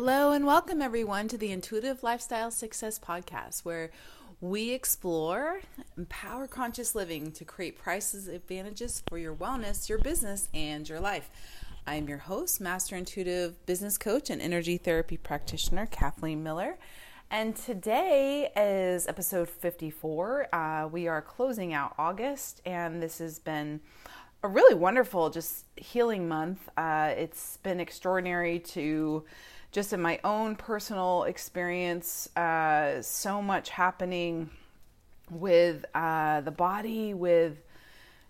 Hello, and welcome everyone to the Intuitive Lifestyle Success Podcast, where we explore empower conscious living to create prices advantages for your wellness, your business, and your life. I'm your host, Master Intuitive Business Coach and Energy Therapy Practitioner, Kathleen Miller. And today is episode 54. Uh, we are closing out August, and this has been a really wonderful, just healing month. Uh, it's been extraordinary to just in my own personal experience, uh, so much happening with uh, the body, with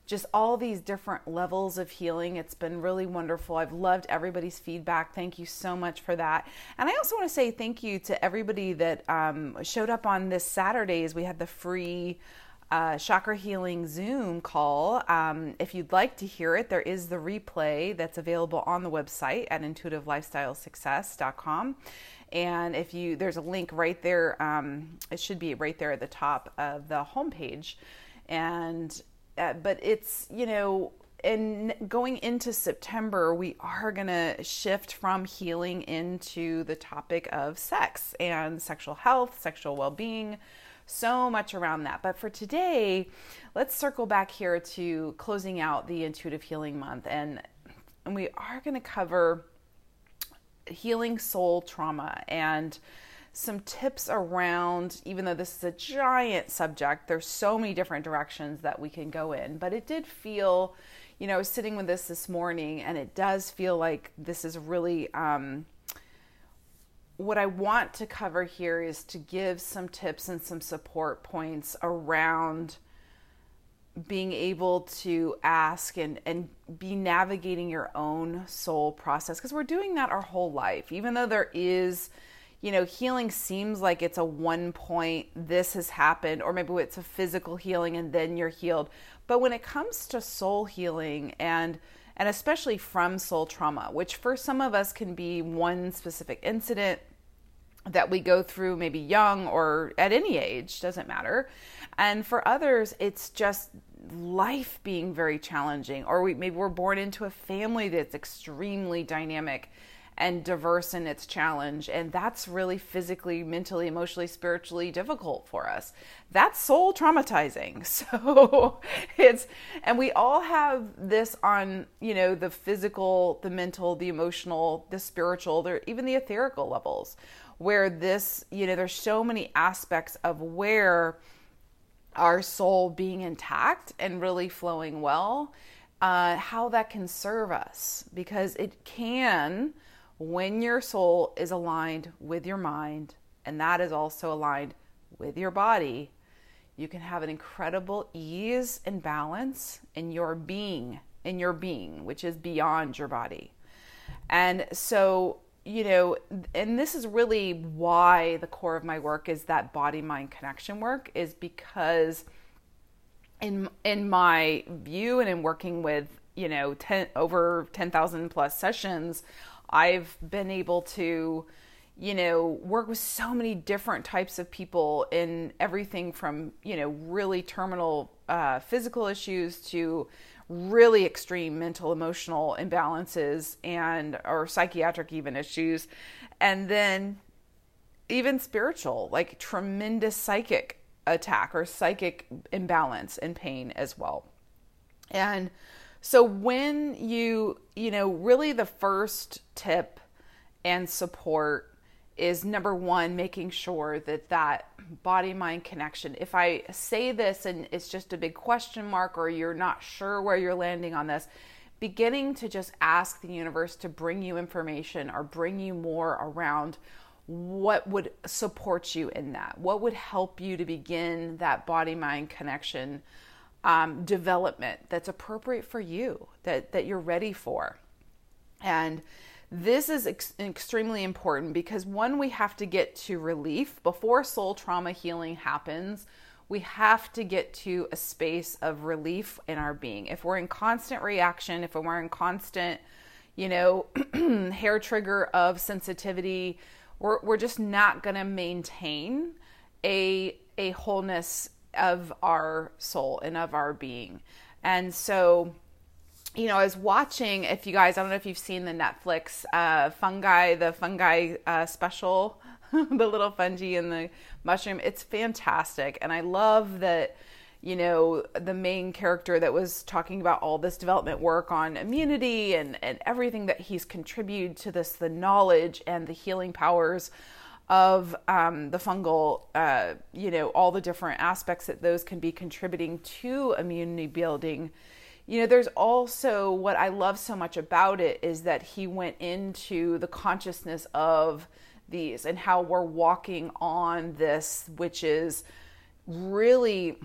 just all these different levels of healing. It's been really wonderful. I've loved everybody's feedback. Thank you so much for that. And I also want to say thank you to everybody that um, showed up on this Saturday as We had the free uh, chakra healing Zoom call. Um, if you'd like to hear it, there is the replay that's available on the website at intuitivelifestylesuccess.com. And if you, there's a link right there. Um, it should be right there at the top of the homepage. And, uh, but it's, you know, and going into September, we are going to shift from healing into the topic of sex and sexual health, sexual well being so much around that. But for today, let's circle back here to closing out the intuitive healing month. And, and we are going to cover healing soul trauma and some tips around, even though this is a giant subject, there's so many different directions that we can go in. But it did feel, you know, sitting with this this morning, and it does feel like this is really um, what I want to cover here is to give some tips and some support points around being able to ask and, and be navigating your own soul process because we're doing that our whole life. Even though there is, you know, healing seems like it's a one point, this has happened, or maybe it's a physical healing and then you're healed. But when it comes to soul healing and and especially from soul trauma, which for some of us can be one specific incident that we go through maybe young or at any age doesn't matter. And for others it's just life being very challenging or we maybe we're born into a family that's extremely dynamic and diverse in its challenge and that's really physically mentally emotionally spiritually difficult for us. That's soul traumatizing. So it's and we all have this on you know the physical the mental the emotional the spiritual there even the etherical levels where this, you know, there's so many aspects of where our soul being intact and really flowing well, uh, how that can serve us because it can when your soul is aligned with your mind and that is also aligned with your body. You can have an incredible ease and balance in your being, in your being, which is beyond your body. And so you know, and this is really why the core of my work is that body mind connection work is because in in my view and in working with, you know, 10 over 10,000 plus sessions, I've been able to you know, work with so many different types of people in everything from, you know, really terminal uh, physical issues to really extreme mental emotional imbalances and or psychiatric even issues. And then even spiritual like tremendous psychic attack or psychic imbalance and pain as well. And so when you you know really the first tip and support is number one making sure that that body mind connection. If i say this and it's just a big question mark or you're not sure where you're landing on this beginning to just ask the universe to bring you information or bring you more around what would support you in that what would help you to begin that body mind connection um, development that's appropriate for you that that you're ready for and this is ex- extremely important because one, we have to get to relief before soul trauma healing happens. We have to get to a space of relief in our being. If we're in constant reaction, if we're in constant, you know, hair trigger of sensitivity, we're, we're just not going to maintain a, a wholeness of our soul and of our being. And so, you know, I was watching. If you guys, I don't know if you've seen the Netflix uh, fungi, the fungi uh, special, the little fungi and the mushroom. It's fantastic, and I love that. You know, the main character that was talking about all this development work on immunity and, and everything that he's contributed to this, the knowledge and the healing powers of um, the fungal, uh, you know, all the different aspects that those can be contributing to immunity building you know, there's also what I love so much about it is that he went into the consciousness of these and how we're walking on this, which is really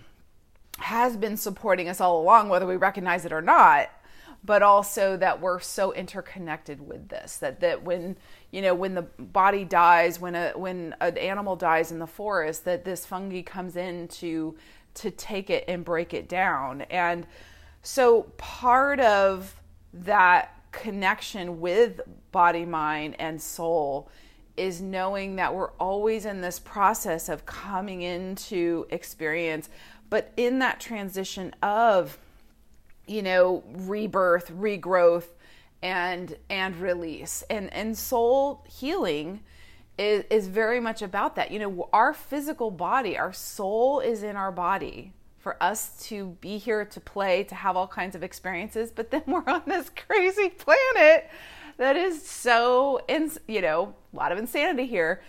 has been supporting us all along, whether we recognize it or not. But also that we're so interconnected with this that that when you know when the body dies, when a when an animal dies in the forest, that this fungi comes in to to take it and break it down. And so part of that connection with body, mind, and soul is knowing that we're always in this process of coming into experience, but in that transition of, you know, rebirth, regrowth, and and release. And and soul healing is, is very much about that. You know, our physical body, our soul is in our body for us to be here to play, to have all kinds of experiences, but then we're on this crazy planet that is so, ins- you know, a lot of insanity here.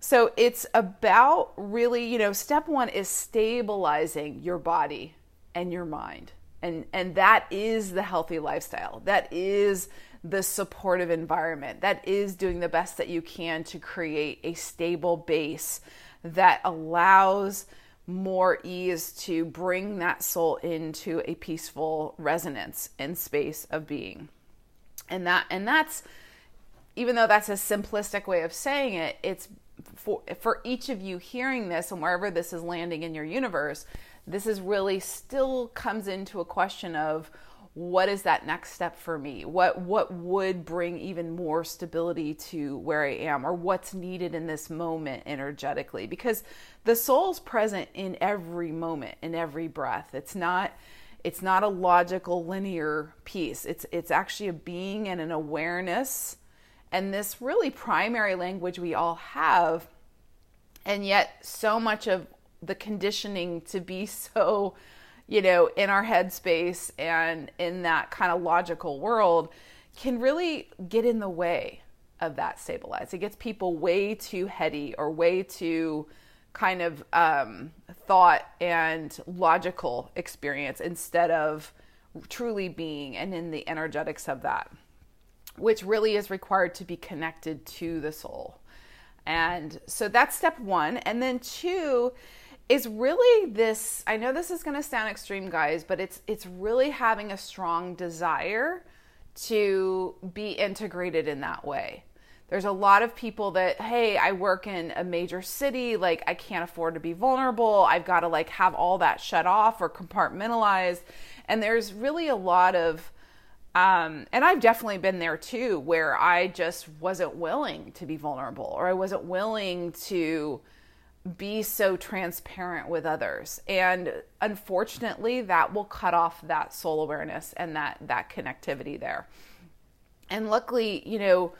So it's about really, you know, step one is stabilizing your body and your mind. And, and that is the healthy lifestyle. That is the supportive environment. That is doing the best that you can to create a stable base that allows more ease to bring that soul into a peaceful resonance and space of being. And that and that's even though that's a simplistic way of saying it, it's for for each of you hearing this and wherever this is landing in your universe, this is really still comes into a question of what is that next step for me? What what would bring even more stability to where i am or what's needed in this moment energetically? Because the soul's present in every moment in every breath. It's not it's not a logical linear piece. It's it's actually a being and an awareness and this really primary language we all have and yet so much of the conditioning to be so you know, in our headspace and in that kind of logical world can really get in the way of that stabilize. It gets people way too heady or way too kind of um, thought and logical experience instead of truly being and in the energetics of that, which really is required to be connected to the soul. And so that's step one. And then two, is really this I know this is going to sound extreme guys, but it's it's really having a strong desire to be integrated in that way. There's a lot of people that hey, I work in a major city, like I can't afford to be vulnerable. I've got to like have all that shut off or compartmentalized. And there's really a lot of um, and I've definitely been there too, where I just wasn't willing to be vulnerable or I wasn't willing to be so transparent with others. And unfortunately that will cut off that soul awareness and that that connectivity there. And luckily you know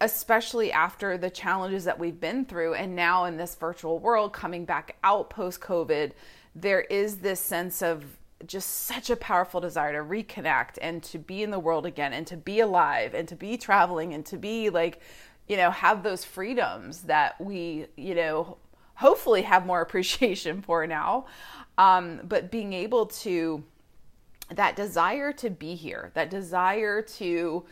especially after the challenges that we've been through and now in this virtual world coming back out post covid there is this sense of just such a powerful desire to reconnect and to be in the world again and to be alive and to be traveling and to be like you know have those freedoms that we you know hopefully have more appreciation for now. Um, but being able to, that desire to be here, that desire to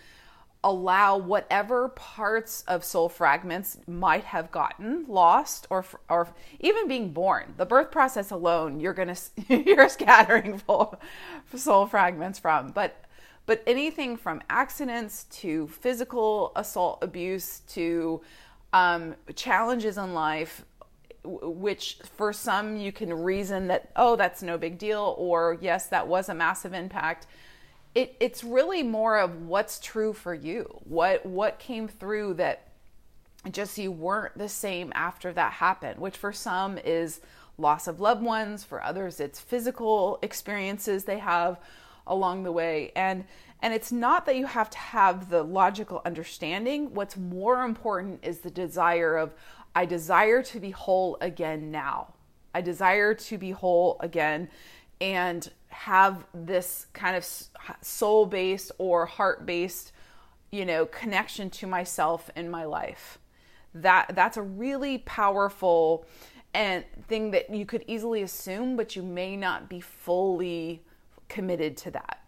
allow whatever parts of soul fragments might have gotten lost or or even being born the birth process alone you're going to you're scattering full soul fragments from but but anything from accidents to physical assault abuse to um, challenges in life which for some you can reason that oh that's no big deal or yes that was a massive impact it, it's really more of what's true for you what what came through that just you weren't the same after that happened which for some is loss of loved ones for others it's physical experiences they have along the way. And and it's not that you have to have the logical understanding. What's more important is the desire of I desire to be whole again now. I desire to be whole again and have this kind of soul based or heart based, you know, connection to myself in my life. That that's a really powerful and thing that you could easily assume, but you may not be fully committed to that.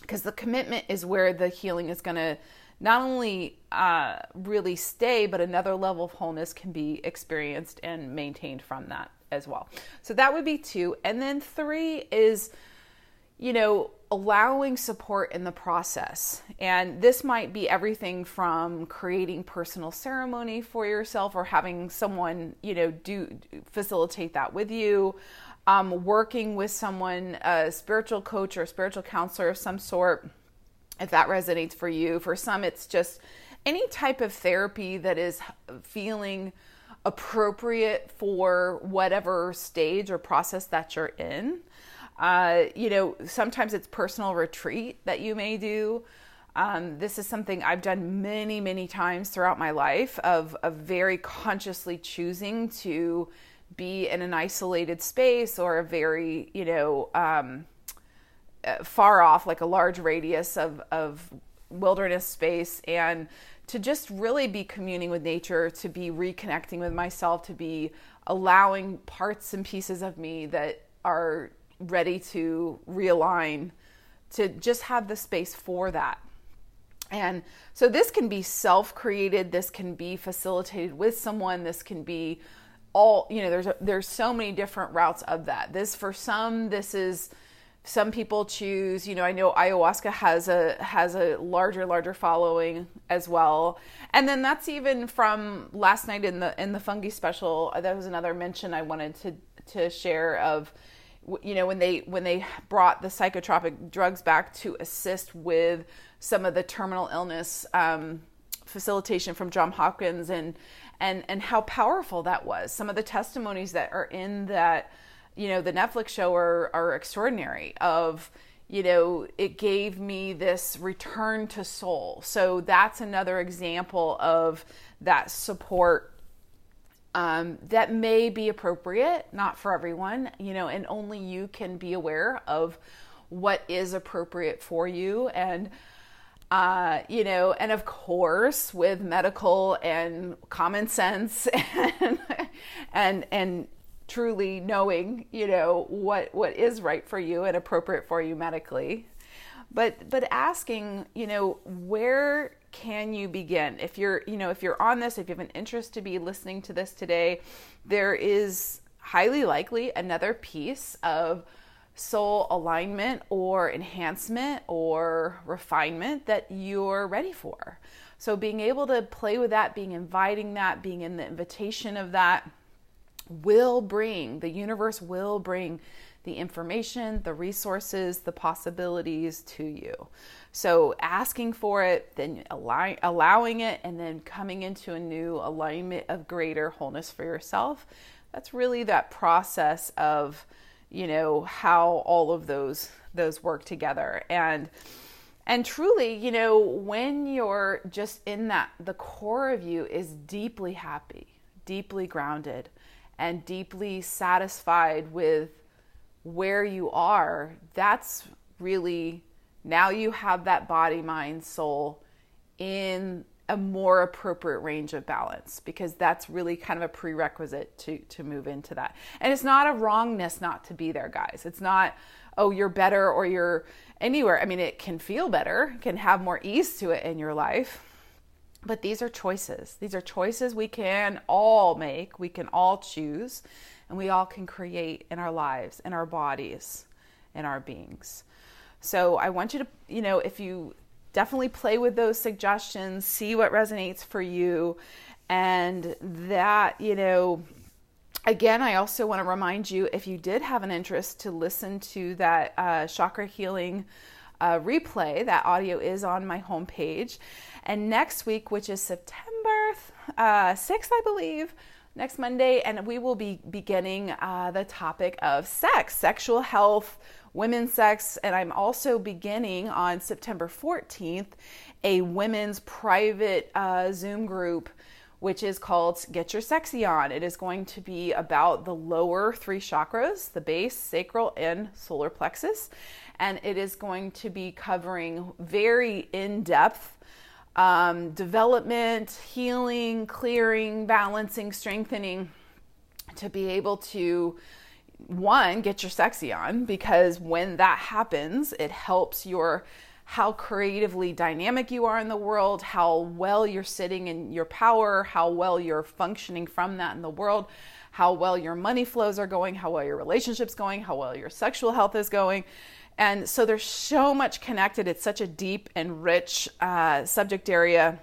Because the commitment is where the healing is going to not only uh, really stay, but another level of wholeness can be experienced and maintained from that as well. So that would be two. And then three is, you know, allowing support in the process. And this might be everything from creating personal ceremony for yourself or having someone, you know, do facilitate that with you. Um, working with someone, a spiritual coach or spiritual counselor of some sort, if that resonates for you. For some, it's just any type of therapy that is feeling appropriate for whatever stage or process that you're in. Uh, you know, sometimes it's personal retreat that you may do. Um, this is something I've done many, many times throughout my life of, of very consciously choosing to be in an isolated space or a very, you know, um, Uh, far off, like a large radius of, of wilderness space and to just really be communing with nature, to be reconnecting with myself, to be allowing parts and pieces of me that are ready to realign, to just have the space for that. And so this can be self created, this can be facilitated with someone, this can be all, you know, there's a, there's so many different routes of that. This for some this is some people choose you know i know ayahuasca has a has a larger larger following as well. And then that's even from last night in the in the fungi special. That was another mention i wanted to to share of you know when they when they brought the psychotropic drugs back to assist with some of the terminal illness um, facilitation from John Hopkins and and and how powerful that was. Some of the testimonies that are in that you know the netflix show are, are extraordinary of you know it gave me this return to soul. So that's another example of that support um, that may be appropriate not for everyone you know and only you can be aware of what is appropriate for you. And uh, you know, and of course, with medical and common sense and and and truly knowing, you know, what what is right for you and appropriate for you medically. But but asking, you know, where can you begin? If you're, you know, if you're on this, if you have an interest to be listening to this today, there is highly likely another piece of soul alignment or enhancement or refinement that you're ready for. So being able to play with that, being inviting that, being in the invitation of that will bring, the universe will bring the information, the resources, the possibilities to you. So asking for it, then allow, allowing it, and then coming into a new alignment of greater wholeness for yourself. That's really that process of, you know, how all of those those work together. And and truly, you know, when you're just in that, the core of you is deeply happy, deeply grounded and deeply satisfied with where you are, that's really now you have that body, mind, soul in a more appropriate range of balance because that's really kind of a prerequisite to to move into that. And it's not a wrongness not to be there, guys. It's not oh you're better or you're anywhere. I mean, it can feel better, can have more ease to it in your life but these are choices. These are choices we can all make, we can all choose, and we all can create in our lives, in our bodies, in our beings. So I want you to, you know, if you definitely play with those suggestions, see what resonates for you. And that, you know, again, I also want to remind you if you did have an interest to listen to that uh, chakra healing replay, that audio is on my homepage. And next week, which is September uh, 6th, I believe, next Monday, and we will be beginning uh, the topic of sex, sexual health, women's sex, and I'm also beginning on September 14th a women's private uh, Zoom group which is called Get Your Sexy On. It is going to be about the lower three chakras the base, sacral, and solar plexus. And it is going to be covering very in depth um, development, healing, clearing, balancing, strengthening to be able to one get your sexy on because when that happens it helps your how creatively dynamic you are in the world, how well you're sitting in your power, how well you're functioning from that in the world, how well your money flows are going, how well your relationships going, how well your sexual health is going. And so there's so much connected. It's such a deep and rich uh, subject area.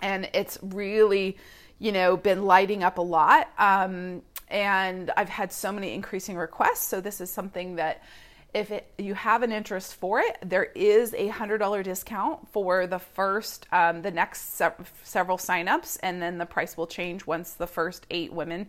And it's really, you know, been lighting up a lot. Um, and I've had so many increasing requests. So this is something that if it, you have an interest for it, there is a hundred dollar discount for the first, um, the next se- several signups, and then the price will change once the first eight women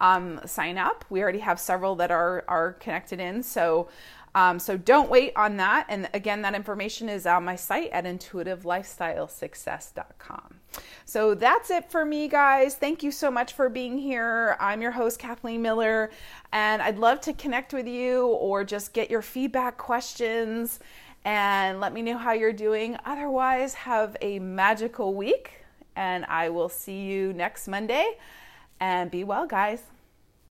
um, sign up. We already have several that are are connected in, so um, so don't wait on that. And again, that information is on my site at intuitivelifestylesuccess.com. So that's it for me, guys. Thank you so much for being here. I'm your host, Kathleen Miller, and I'd love to connect with you or just get your feedback questions and let me know how you're doing. Otherwise, have a magical week, and I will see you next Monday. And be well, guys.